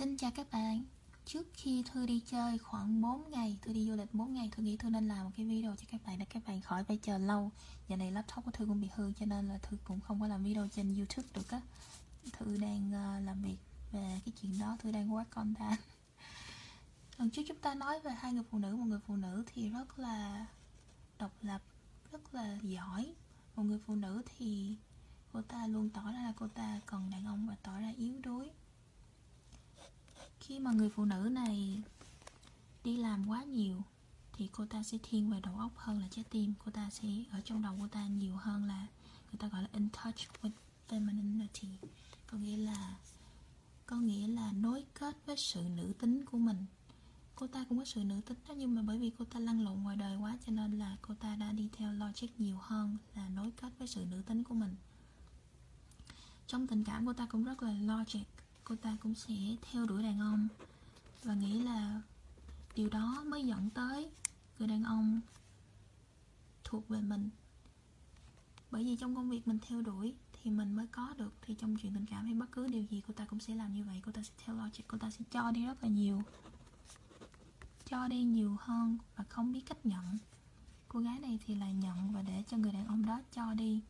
Xin chào các bạn. Trước khi Thư đi chơi khoảng 4 ngày Thư đi du lịch 4 ngày Thư nghĩ Thư nên làm một cái video cho các bạn Để các bạn khỏi phải chờ lâu. Giờ này laptop của Thư cũng bị hư Cho nên là Thư cũng không có làm video trên Youtube được á. Thư đang uh, làm việc về cái chuyện đó Thư đang work content Lần trước chúng ta nói về hai người phụ nữ Một người phụ nữ thì rất là độc lập Rất là giỏi. Một người phụ nữ thì cô ta luôn tỏ ra là cô ta cần đàn ông và tỏ ra yếu đuối khi mà người phụ nữ này đi làm quá nhiều, thì cô ta sẽ thiên về đầu óc hơn là trái tim. Cô ta sẽ ở trong đầu cô ta nhiều hơn là người ta gọi là in touch with femininity. Có nghĩa là, có nghĩa là nối kết với sự nữ tính của mình. Cô ta cũng có sự nữ tính đó, nhưng mà bởi vì cô ta lăn lộn ngoài đời quá, cho nên là cô ta đã đi theo logic nhiều hơn là nối kết với sự nữ tính của mình. Trong tình cảm, cô ta cũng rất là logic cô ta cũng sẽ theo đuổi đàn ông. Và nghĩ là điều đó mới dẫn tới người đàn ông thuộc về mình. Bởi vì trong công việc mình theo đuổi thì mình mới có được, thì trong chuyện tình cảm hay bất cứ điều gì cô ta cũng sẽ làm như vậy. Cô ta sẽ theo logic, cô ta sẽ cho đi rất là nhiều, cho đi nhiều hơn và không biết cách nhận. Cô gái này thì là nhận và để cho người đàn ông đó cho đi.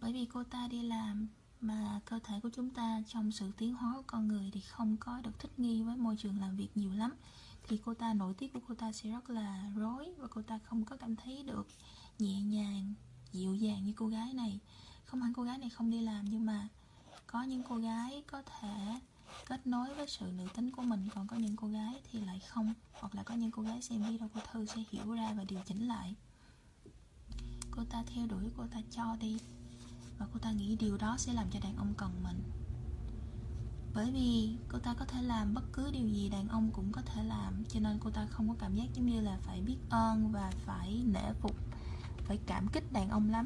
Bởi vì cô ta đi làm mà cơ thể của chúng ta trong sự tiến hóa của con người thì không có được thích nghi với môi trường làm việc nhiều lắm. Thì cô ta nội tiết của cô ta sẽ rất là rối và cô ta không có cảm thấy được nhẹ nhàng, dịu dàng như cô gái này. Không hẳn cô gái này không đi làm, nhưng mà có những cô gái có thể kết nối với sự nữ tính của mình. Còn có những cô gái thì lại không, hoặc là có những cô gái xem video của thư sẽ hiểu ra và điều chỉnh lại. Cô ta theo đuổi, cô ta cho đi và cô ta nghĩ điều đó sẽ làm cho đàn ông cần mình. Bởi vì cô ta có thể làm bất cứ điều gì đàn ông cũng có thể làm, cho nên cô ta không có cảm giác giống như là phải biết ơn và phải nể phục, phải cảm kích đàn ông lắm.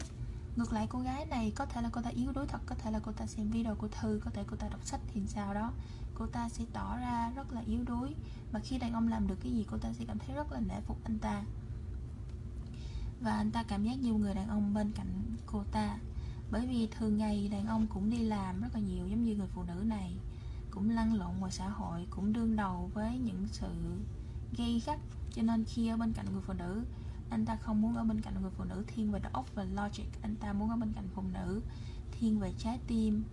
Ngược lại, cô gái này có thể là cô ta yếu đuối thật, có thể là cô ta xem video của thư, có thể cô ta đọc sách thì sao đó. Cô ta sẽ tỏ ra rất là yếu đuối mà khi đàn ông làm được cái gì, cô ta sẽ cảm thấy rất là nể phục anh ta. Và anh ta cảm giác nhiều người đàn ông bên cạnh cô ta bởi vì thường ngày đàn ông cũng đi làm rất là nhiều, giống như người phụ nữ này. Cũng lăn lộn ngoài xã hội, cũng đương đầu với những sự gây gắt, cho nên khi ở bên cạnh người phụ nữ, anh ta không muốn ở bên cạnh người phụ nữ. Thiên về đầu óc và logic, anh ta muốn ở bên cạnh phụ nữ. Thiên về trái tim,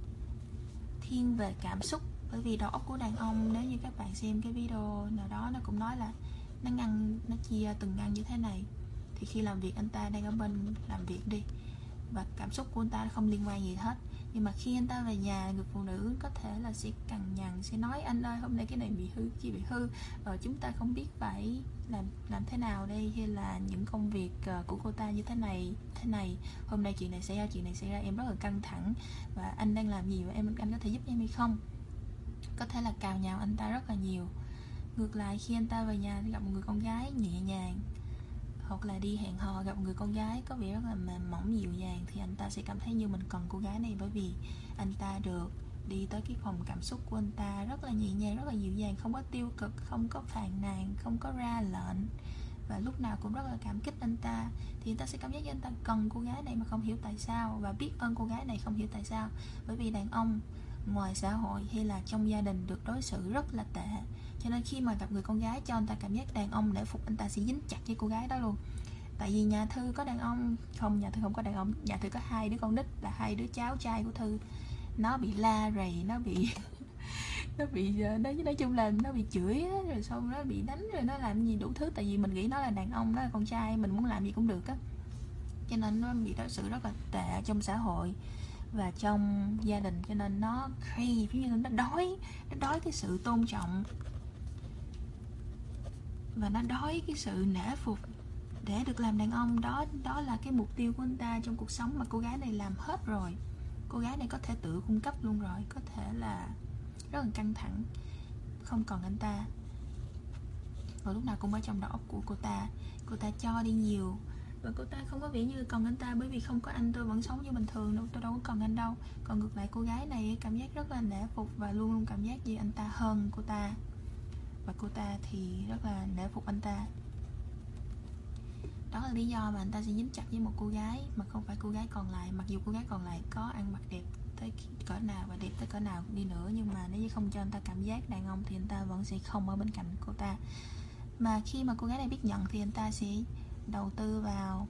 thiên về cảm xúc. Bởi vì đầu óc của đàn ông, nếu như các bạn xem cái video nào đó, nó cũng nói là nó ngăn, nó chia từng ngăn như thế này. Thì khi làm việc, anh ta đang ở bên làm việc đi và cảm xúc của anh ta không liên quan gì hết. Nhưng mà khi anh ta về nhà, người phụ nữ có thể là sẽ cằn nhằn, sẽ nói, anh ơi, hôm nay cái này bị hư, kia bị hư và chúng ta không biết phải làm làm thế nào đây, hay là những công việc ờ, của cô ta như thế này thế này. Hôm nay chuyện này xảy ra, chuyện này xảy ra. Em rất là căng thẳng. Và anh đang làm gì và em, anh có thể giúp em hay không? Có thể là cào nhào anh ta rất là nhiều. Ngược lại, khi anh ta về nhà thì gặp một người con gái nhẹ nhàng hoặc là đi hẹn hò gặp người con gái có vẻ rất là mềm mỏng dịu dàng thì anh ta sẽ cảm thấy như mình cần cô gái này bởi vì anh ta được đi tới cái phòng cảm xúc của anh ta rất là nhẹ nhàng, rất là dịu dàng, không có tiêu cực, không có phàn nàn, không có ra lệnh và lúc nào cũng rất là cảm kích anh ta. Thì anh ta sẽ cảm giác như anh ta cần cô gái này mà không hiểu tại sao và biết ơn cô gái này không hiểu tại sao. Bởi vì đàn ông ngoài xã hội hay là trong gia đình được đối xử rất là tệ. Cho nên khi mà gặp người con gái, cho anh ta cảm giác đàn ông để phục anh ta sẽ dính chặt với cô gái đó luôn. Tại vì nhà thư có đàn ông, không, nhà thư không có đàn ông, nhà thư có hai đứa con nít là hai đứa cháu trai của thư. Nó bị la rầy, nó bị nó bị nó nói nói chung là nó bị chửi rồi xong nó bị đánh, rồi nó làm gì đủ thứ. Tại vì mình nghĩ nó là đàn ông, nó là con trai, mình muốn làm gì cũng được á. Cho nên nó bị đối xử rất là tệ trong xã hội và trong gia đình, cho nên nó crave như nó đói nó đói cái sự tôn trọng. Và nó đói cái sự nể phục để được làm đàn ông. Đó đó là cái mục tiêu của anh ta trong cuộc sống mà cô gái này làm hết rồi. Cô gái này có thể tự cung cấp luôn rồi, có thể là rất là căng thẳng, không còn anh ta. Và lúc nào cũng ở trong đầu óc của cô ta. Cô ta cho đi nhiều và cô ta không có vẻ như cần anh ta bởi vì không có anh tôi vẫn sống như bình thường đâu, tôi đâu có cần anh đâu. Còn ngược lại cô gái này, cảm giác rất là nể phục và luôn luôn cảm giác gì anh ta hơn cô ta. Và cô ta thì rất là nể phục anh ta. Đó là lý do mà anh ta sẽ dính chặt với một cô gái mà không phải cô gái còn lại. Mặc dù cô gái còn lại có ăn mặc đẹp tới cỡ nào và đẹp tới cỡ nào đi nữa, nhưng mà nếu như không cho anh ta cảm giác đàn ông thì anh ta vẫn sẽ không ở bên cạnh cô ta. Mà khi mà cô gái này biết nhận thì anh ta sẽ đầu tư vào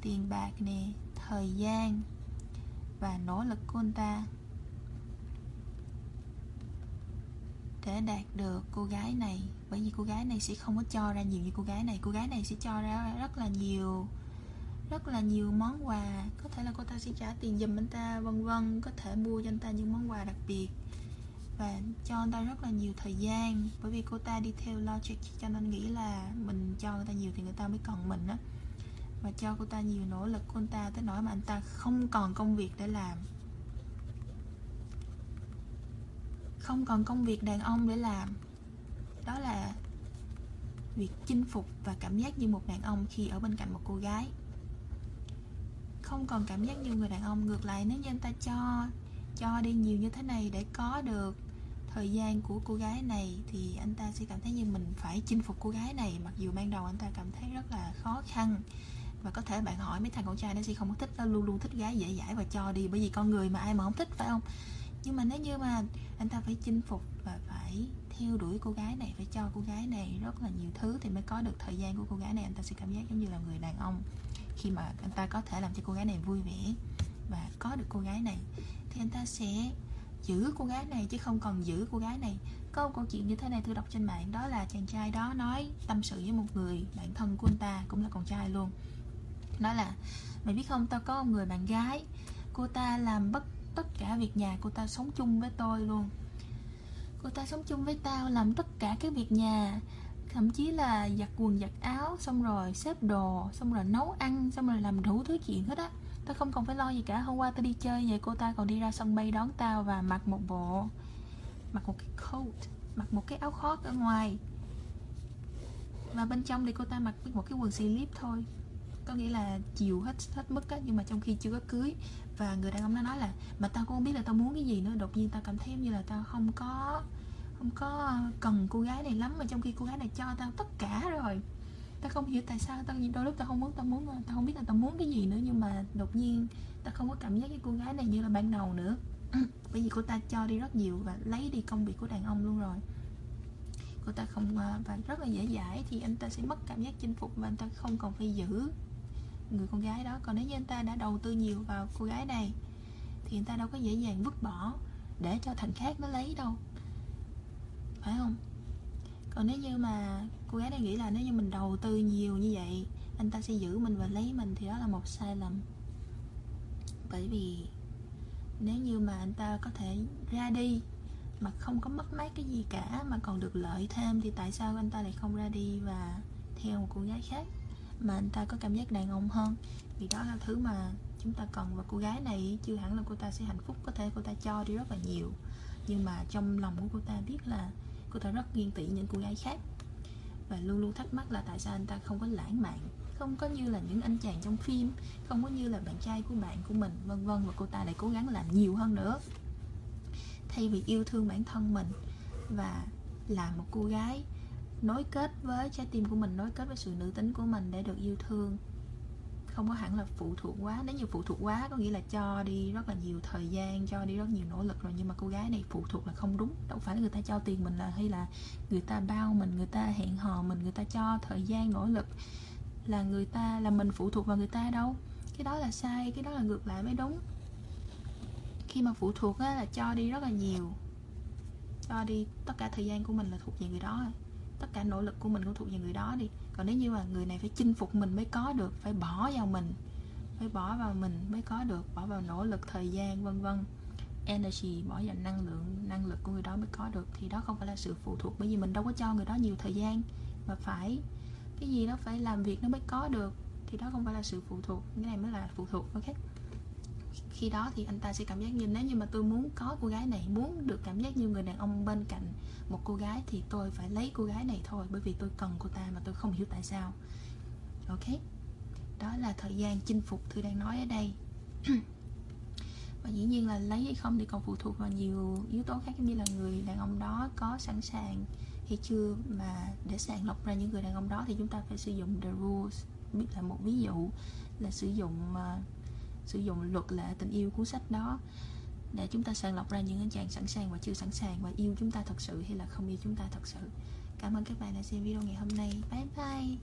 tiền bạc nè, thời gian và nỗ lực của anh ta để đạt được cô gái này. Bởi vì cô gái này sẽ không có cho ra nhiều như cô gái này. Cô gái này sẽ cho ra rất là nhiều, rất là nhiều món quà. Có thể là cô ta sẽ trả tiền giùm anh ta, vân vân. Có thể mua cho anh ta những món quà đặc biệt và cho anh ta rất là nhiều thời gian. Bởi vì cô ta đi theo logic, cho nên nghĩ là mình cho người ta nhiều thì người ta mới còn mình á. Và cho cô ta nhiều nỗ lực của anh ta tới nỗi mà anh ta không còn công việc để làm. Không còn công việc đàn ông để làm. Đó là việc chinh phục và cảm giác như một đàn ông khi ở bên cạnh một cô gái. Không còn cảm giác như người đàn ông. Ngược lại, nếu như anh ta cho cho đi nhiều như thế này để có được thời gian của cô gái này thì anh ta sẽ cảm thấy như mình phải chinh phục cô gái này, mặc dù ban đầu anh ta cảm thấy rất là khó khăn. Và có thể bạn hỏi mấy thằng con trai nó sẽ không có thích, nó luôn luôn thích gái dễ dãi và cho đi, bởi vì con người mà ai mà không thích, phải không? Nhưng mà nếu như mà anh ta phải chinh phục và phải theo đuổi cô gái này, phải cho cô gái này rất là nhiều thứ thì mới có được thời gian của cô gái này, anh ta sẽ cảm giác giống như là người đàn ông. Khi mà anh ta có thể làm cho cô gái này vui vẻ và có được cô gái này, thì anh ta sẽ giữ cô gái này chứ không còn giữ cô gái này. Có một câu chuyện như thế này tôi đọc trên mạng, đó là chàng trai đó nói tâm sự với một người bạn thân của anh ta, cũng là con trai luôn. Nói là, mày biết không, tao có một người bạn gái, cô ta làm bất tất cả việc nhà cô ta sống chung với tôi luôn. Cô ta sống chung với tao, làm tất cả các việc nhà, thậm chí là giặt quần, giặt áo, xong rồi xếp đồ, xong rồi nấu ăn, xong rồi làm đủ thứ chuyện hết á tao không còn phải lo gì cả, hôm qua tao đi chơi vậy cô ta còn đi ra sân bay đón tao và mặc một bộ, mặc một cái coat, mặc một cái áo khoác ở ngoài. Và bên trong thì cô ta mặc một cái quần slip thôi. Có nghĩa là chiều hết hết mức á, nhưng mà trong khi chưa có cưới. Và người đàn ông nó nói là, mà tao cũng không biết là tao muốn cái gì nữa. Đột nhiên tao cảm thấy như là tao không có không có cần cô gái này lắm, mà trong khi cô gái này cho tao tất cả rồi ta không hiểu tại sao ta đôi lúc ta không muốn ta muốn ta không biết là ta muốn cái gì nữa, nhưng mà đột nhiên ta không có cảm giác cái cô gái này như là ban đầu nữa. Bởi vì cô ta cho đi rất nhiều và lấy đi công việc của đàn ông luôn rồi. Cô ta không à, và rất là dễ dãi thì anh ta sẽ mất cảm giác chinh phục và anh ta không còn phải giữ người con gái đó. Còn nếu như anh ta đã đầu tư nhiều vào cô gái này thì anh ta đâu có dễ dàng vứt bỏ để cho thằng khác nó lấy đâu. Phải không? Còn nếu như mà cô gái này nghĩ là nếu như mình đầu tư nhiều như vậy, anh ta sẽ giữ mình và lấy mình thì đó là một sai lầm. Bởi vì nếu như mà anh ta có thể ra đi mà không có mất mát cái gì cả, mà còn được lợi thêm thì tại sao anh ta lại không ra đi và theo một cô gái khác mà anh ta có cảm giác đàn ông hơn? Vì đó là thứ mà chúng ta cần và cô gái này chưa hẳn là cô ta sẽ hạnh phúc, có thể cô ta cho đi rất là nhiều. Nhưng mà trong lòng của cô ta biết là cô ta rất ghen tị những cô gái khác. Và luôn luôn thắc mắc là tại sao anh ta không có lãng mạn, không có như là những anh chàng trong phim, không có như là bạn trai của bạn của mình, vân vân, và cô ta lại cố gắng làm nhiều hơn nữa. Thay vì yêu thương bản thân mình và là một cô gái nối kết với trái tim của mình, nối kết với sự nữ tính của mình để được yêu thương không có hẳn là phụ thuộc quá. Nếu như phụ thuộc quá có nghĩa là cho đi rất là nhiều thời gian cho đi rất nhiều nỗ lực rồi nhưng mà cô gái này phụ thuộc là không đúng. Đâu phải là người ta cho tiền mình là hay là người ta bao mình người ta hẹn hò mình người ta cho thời gian nỗ lực. Là người ta là mình phụ thuộc vào người ta đâu. Cái đó là sai cái đó là ngược lại mới đúng. Khi mà phụ thuộc á, là cho đi rất là nhiều. Cho đi tất cả thời gian của mình là thuộc về người đó. Tất cả nỗ lực của mình cũng thuộc về người đó đi còn nếu như mà người này phải chinh phục mình mới có được, phải bỏ vào mình, phải bỏ vào mình mới có được, bỏ vào nỗ lực, thời gian, vân vân. Energy, bỏ vào năng lượng, năng lực của người đó mới có được. Thì đó không phải là sự phụ thuộc, bởi vì mình đâu có cho người đó nhiều thời gian mà phải, cái gì đó phải làm việc nó mới có được. Thì đó không phải là sự phụ thuộc, cái này mới là phụ thuộc ok khi đó thì anh ta sẽ cảm giác như nếu như mà tôi muốn có cô gái này muốn được cảm giác như người đàn ông bên cạnh một cô gái thì tôi phải lấy cô gái này thôi bởi vì tôi cần cô ta mà tôi không hiểu tại sao. Ok? Đó là thời gian chinh phục tôi đang nói ở đây. Và dĩ nhiên là lấy hay không thì còn phụ thuộc vào nhiều yếu tố khác như là người đàn ông đó có sẵn sàng hay chưa mà để sàng lọc ra những người đàn ông đó thì chúng ta phải sử dụng the rules. Biết là một ví dụ là sử dụng uh, sử dụng luật lệ tình yêu cuốn sách đó để chúng ta sàng lọc ra những anh chàng sẵn sàng và chưa sẵn sàng và yêu chúng ta thật sự hay là không yêu chúng ta thật sự. Cảm ơn các bạn đã xem video ngày hôm nay. Bye bye.